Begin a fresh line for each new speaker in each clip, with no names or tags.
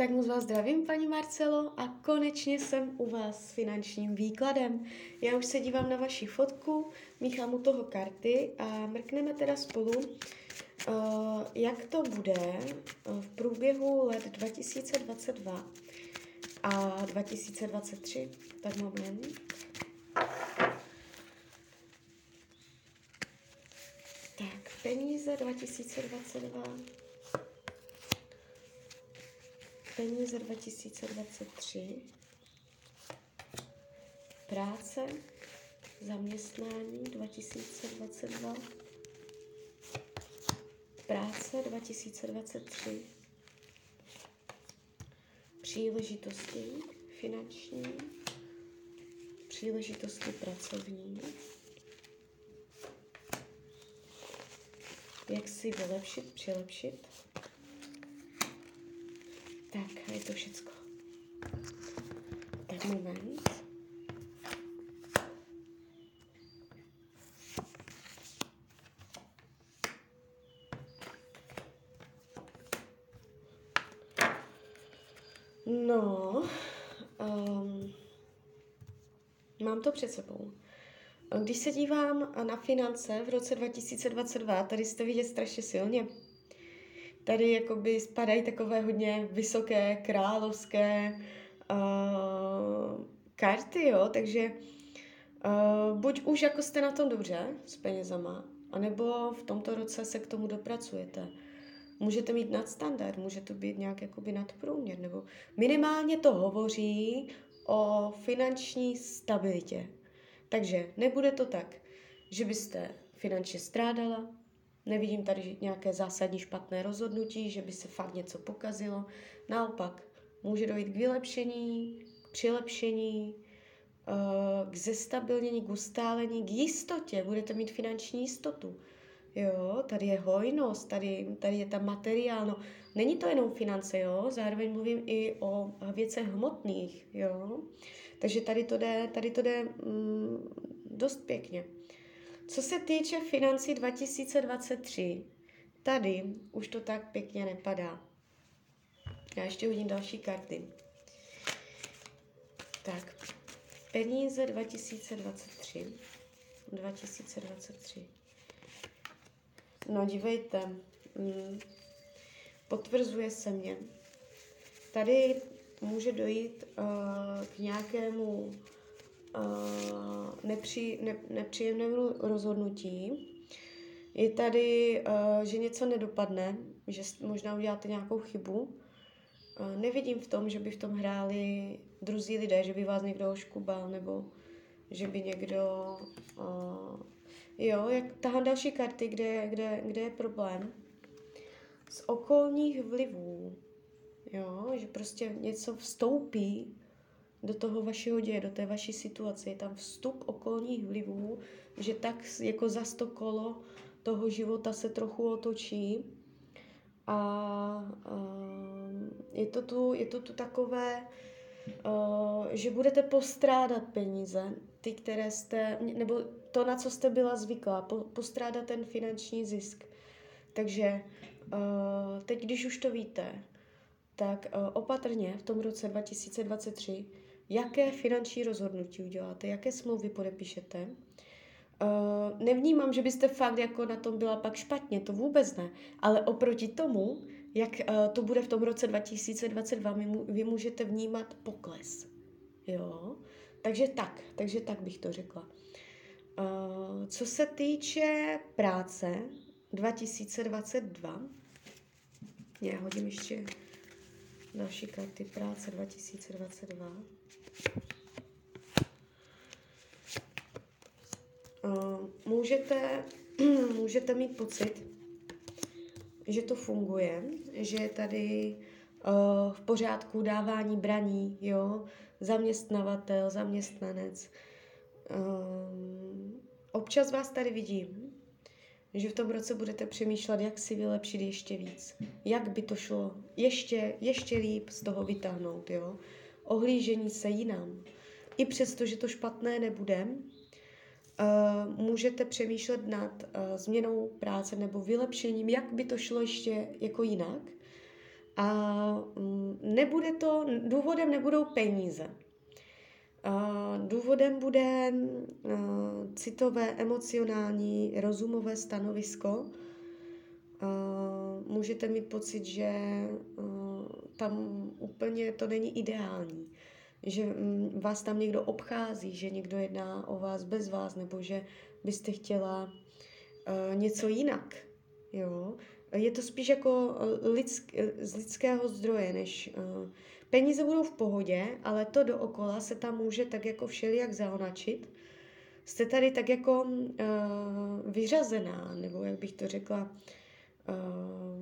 Tak moc vás zdravím, paní Marcelo, a konečně jsem u vás s finančním výkladem. Já už se dívám na vaši fotku, míchám u toho karty a mrkneme teda spolu, uh, jak to bude v průběhu let 2022 a 2023. Tak moment. Tak, peníze 2022 peníze 2023, práce, zaměstnání 2022, práce 2023, příležitosti finanční, příležitosti pracovní, jak si vylepšit, přilepšit, tak, je to všecko. Tak moment. No, um, mám to před sebou. Když se dívám na finance v roce 2022, tady jste vidět strašně silně, tady jakoby spadají takové hodně vysoké, královské uh, karty, jo, takže uh, buď už jako jste na tom dobře s penězama, anebo v tomto roce se k tomu dopracujete. Můžete mít nadstandard, může to být nějak jakoby nadprůměr, nebo minimálně to hovoří o finanční stabilitě. Takže nebude to tak, že byste finančně strádala, Nevidím tady nějaké zásadní špatné rozhodnutí, že by se fakt něco pokazilo. Naopak, může dojít k vylepšení, k přilepšení, eh, k zestabilnění, k ustálení, k jistotě. Budete mít finanční jistotu. Jo, tady je hojnost, tady, tady je ta materiál. No, není to jenom finance, jo, zároveň mluvím i o věcech hmotných, jo. Takže tady to jde, tady to jde mm, dost pěkně. Co se týče financí 2023, tady už to tak pěkně nepadá. Já ještě hodím další karty. Tak, peníze 2023. 2023. No, dívejte, mm, potvrzuje se mě. Tady může dojít uh, k nějakému nepří, ne, nepříjemnému rozhodnutí. Je tady, uh, že něco nedopadne, že možná uděláte nějakou chybu. Uh, nevidím v tom, že by v tom hráli druzí lidé, že by vás někdo oškubal, nebo že by někdo... Uh, jo, jak tahám další karty, kde, kde, kde je problém. Z okolních vlivů. Jo, že prostě něco vstoupí do toho vašeho děje, do té vaší situace. Je tam vstup okolních vlivů, že tak jako za sto kolo toho života se trochu otočí a, a je, to tu, je to tu takové, uh, že budete postrádat peníze, ty, které jste, nebo to, na co jste byla zvyklá, po, postrádat ten finanční zisk. Takže uh, teď, když už to víte, tak uh, opatrně v tom roce 2023 jaké finanční rozhodnutí uděláte, jaké smlouvy podepíšete. Uh, nevnímám, že byste fakt jako na tom byla pak špatně, to vůbec ne, ale oproti tomu, jak uh, to bude v tom roce 2022, vy, vy můžete vnímat pokles. Jo? Takže tak, takže tak bych to řekla. Uh, co se týče práce 2022, já hodím ještě další karty práce 2022. Uh, můžete, můžete mít pocit, že to funguje, že je tady uh, v pořádku dávání braní, jo, zaměstnavatel, zaměstnanec. Uh, občas vás tady vidím, že v tom roce budete přemýšlet, jak si vylepšit ještě víc, jak by to šlo ještě, ještě líp z toho vytáhnout, jo ohlížení se jinam. I přesto, že to špatné nebude, uh, můžete přemýšlet nad uh, změnou práce nebo vylepšením, jak by to šlo ještě jako jinak. A um, nebude to, důvodem nebudou peníze. Důvodem bude uh, citové, emocionální, rozumové stanovisko. Můžete mít pocit, že tam úplně to není ideální, že um, vás tam někdo obchází, že někdo jedná o vás bez vás, nebo že byste chtěla uh, něco jinak. Jo? Je to spíš jako lidsk, z lidského zdroje, než uh, peníze budou v pohodě, ale to dookola se tam může tak jako všelijak zaonačit. Jste tady tak jako uh, vyřazená, nebo jak bych to řekla, uh,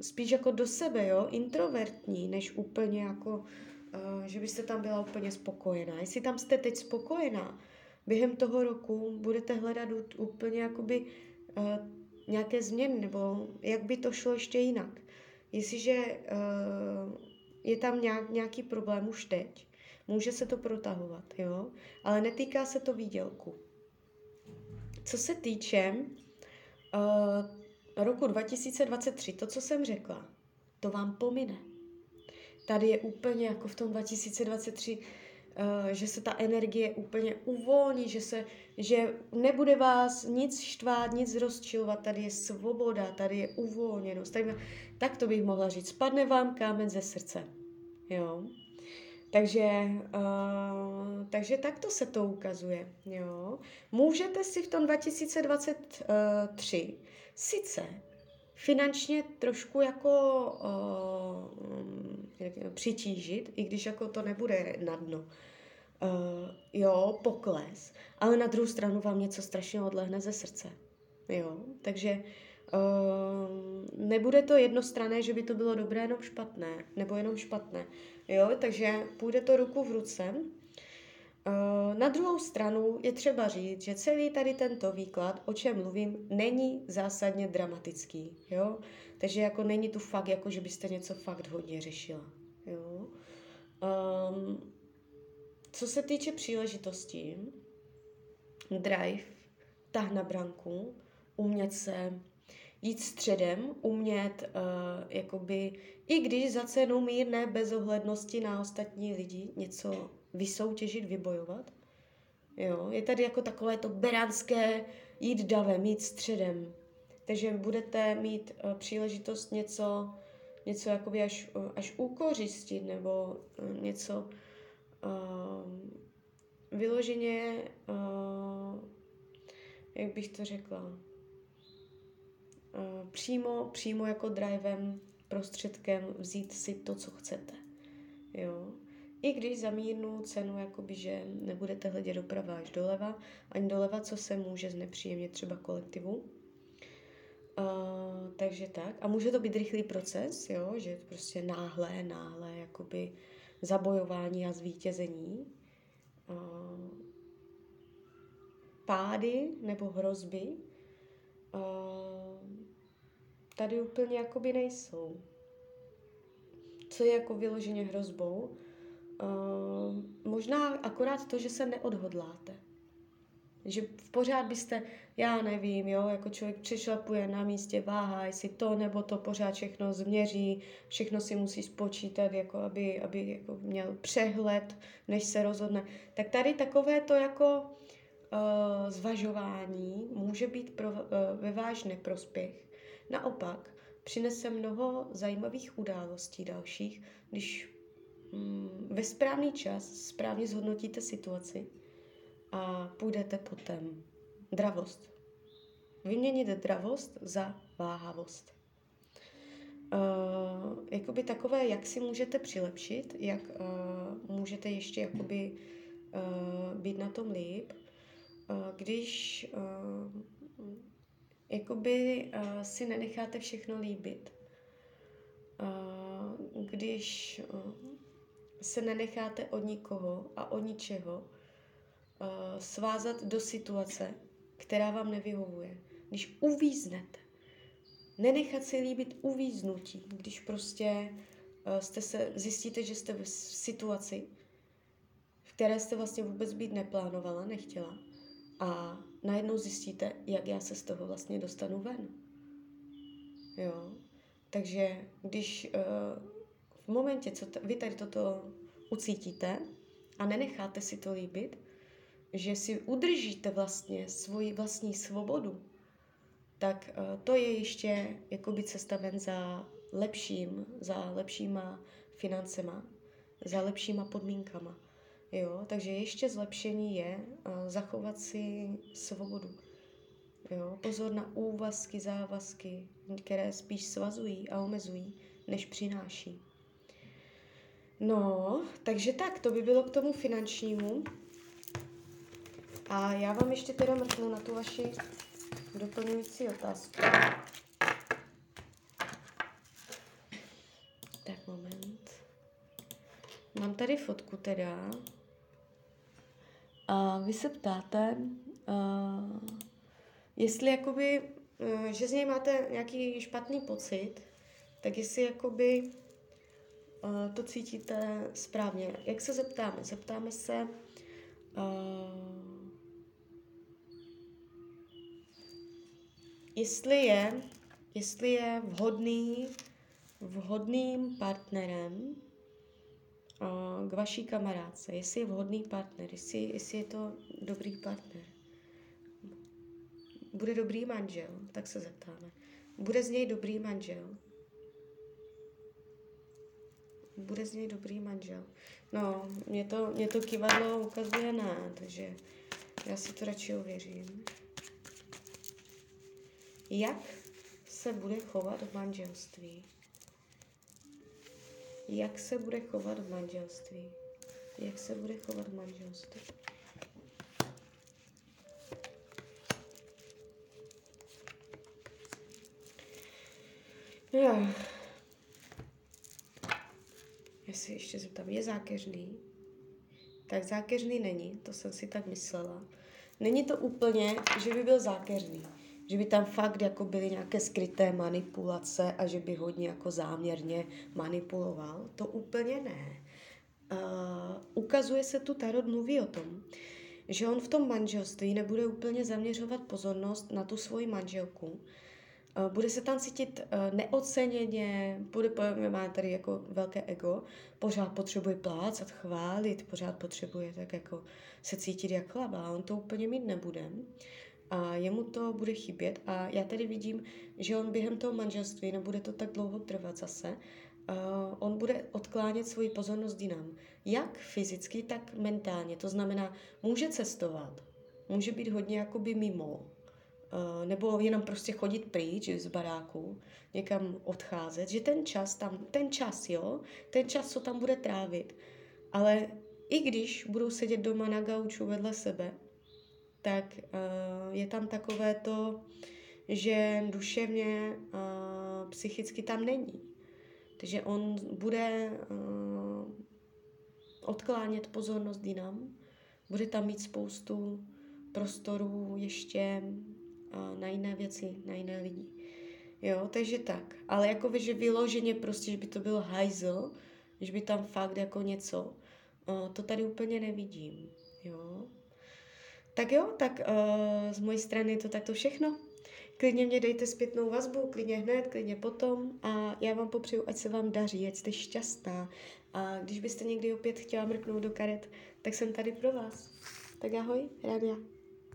spíš jako do sebe, jo, introvertní, než úplně jako, uh, že byste tam byla úplně spokojená. Jestli tam jste teď spokojená, během toho roku budete hledat úplně jakoby uh, nějaké změny, nebo jak by to šlo ještě jinak. Jestliže uh, je tam nějak, nějaký problém už teď, může se to protahovat, jo, ale netýká se to výdělku. Co se týče uh, roku 2023, to, co jsem řekla, to vám pomine. Tady je úplně jako v tom 2023 Eh, že se ta energie úplně uvolní, že, se, že nebude vás nic štvát, nic rozčilovat, tady je svoboda, tady je uvolněnost. Tady, tak to bych mohla říct, spadne vám kámen ze srdce. Jo? Takže, uh, takže takto se to ukazuje. Jo? Můžete si v tom 2023 sice finančně trošku jako uh, přitížit, i když jako to nebude na dno. Uh, jo, pokles, ale na druhou stranu vám něco strašně odlehne ze srdce. Jo, takže uh, nebude to jednostrané, že by to bylo dobré jenom špatné, nebo jenom špatné. Jo, takže půjde to ruku v ruce. Uh, na druhou stranu je třeba říct, že celý tady tento výklad, o čem mluvím, není zásadně dramatický. Jo? Takže jako není tu fakt, jako že byste něco fakt hodně řešila. Jo? Um, co se týče příležitostí, drive, tah na branku, umět se jít středem, umět uh, jakoby, i když za cenu mírné bezohlednosti na ostatní lidi něco vysoutěžit, vybojovat. Jo, je tady jako takové to beránské jít davem, jít středem. Takže budete mít uh, příležitost něco, něco jakoby až, uh, až ukořistit nebo uh, něco uh, vyloženě, uh, jak bych to řekla, uh, přímo, přímo jako drivem, prostředkem vzít si to, co chcete. Jo. I když za mírnou cenu, jakoby, že nebudete hledět doprava až doleva, ani doleva, co se může znepříjemnit třeba kolektivu. Uh, takže tak. A může to být rychlý proces, jo, že prostě náhle, náhle, jakoby zabojování a zvítězení. Pády nebo hrozby tady úplně jakoby nejsou. Co je jako vyloženě hrozbou? Možná akorát to, že se neodhodláte. Že pořád byste, já nevím, jo, jako člověk přešlapuje na místě, váhá, jestli to nebo to pořád všechno změří, všechno si musí spočítat, jako aby, aby jako měl přehled, než se rozhodne. Tak tady takové to jako uh, zvažování může být pro, uh, ve váš neprospěch. Naopak, přinese mnoho zajímavých událostí dalších, když ve správný čas správně zhodnotíte situaci a půjdete potom. Dravost. Vyměnit dravost za váhavost. Uh, jakoby takové, jak si můžete přilepšit, jak uh, můžete ještě jakoby uh, být na tom líp, uh, když uh, jakoby uh, si nenecháte všechno líbit. Uh, když se nenecháte od nikoho a od ničeho uh, svázat do situace, která vám nevyhovuje. Když uvíznete, nenechat si líbit uvíznutí, když prostě uh, jste se, zjistíte, že jste v situaci, v které jste vlastně vůbec být neplánovala, nechtěla a najednou zjistíte, jak já se z toho vlastně dostanu ven. Jo. Takže když uh, v momentě, co t- vy tady toto ucítíte a nenecháte si to líbit, že si udržíte vlastně svoji vlastní svobodu, tak uh, to je ještě jakoby cesta ven za lepším, za lepšíma financema, za lepšíma podmínkama. Jo, takže ještě zlepšení je uh, zachovat si svobodu. Jo, pozor na úvazky, závazky, které spíš svazují a omezují, než přináší. No, takže tak, to by bylo k tomu finančnímu. A já vám ještě teda mrknu na tu vaši doplňující otázku. Tak, moment. Mám tady fotku teda. A vy se ptáte, uh, jestli jakoby, uh, že z něj máte nějaký špatný pocit, tak jestli jakoby to cítíte správně. Jak se zeptáme? Zeptáme se, uh, jestli je, jestli je vhodný, vhodným partnerem uh, k vaší kamarádce, jestli je vhodný partner, jestli, jestli je to dobrý partner. Bude dobrý manžel, tak se zeptáme. Bude z něj dobrý manžel? Bude z něj dobrý manžel? No, mě to, mě to kivadlo ukazuje ne, takže já si to radši uvěřím jak se bude chovat v manželství. Jak se bude chovat v manželství. Jak se bude chovat v manželství. Jo. Si ještě zeptám, je zákeřný? Tak zákeřný není, to jsem si tak myslela. Není to úplně, že by byl zákeřný že by tam fakt jako byly nějaké skryté manipulace a že by hodně jako záměrně manipuloval. To úplně ne. Uh, ukazuje se tu, Tarot mluví o tom, že on v tom manželství nebude úplně zaměřovat pozornost na tu svoji manželku, bude se tam cítit uh, neoceněně, bude, má tady jako velké ego, pořád potřebuje plácat, chválit, pořád potřebuje tak jako se cítit jak chlaba, on to úplně mít nebude a jemu to bude chybět a já tady vidím, že on během toho manželství, nebude to tak dlouho trvat zase, uh, on bude odklánět svoji pozornost jinam. Jak fyzicky, tak mentálně. To znamená, může cestovat, může být hodně jakoby mimo, nebo jenom prostě chodit pryč z baráku, někam odcházet, že ten čas tam, ten čas, jo, ten čas, co tam bude trávit, ale i když budou sedět doma na gauču vedle sebe, tak uh, je tam takové to, že duševně, uh, psychicky tam není. Takže on bude odklánět pozornost jinam, bude tam mít spoustu prostoru ještě na jiné věci, na jiné lidi. Jo, takže tak. Ale jako že vyloženě prostě, že by to byl hajzl, že by tam fakt jako něco, to tady úplně nevidím. Jo. Tak jo, tak z mojí strany je to takto všechno. Klidně mě dejte zpětnou vazbu, klidně hned, klidně potom a já vám popřeju, ať se vám daří, ať jste šťastná. A když byste někdy opět chtěla mrknout do karet, tak jsem tady pro vás. Tak ahoj, Rania.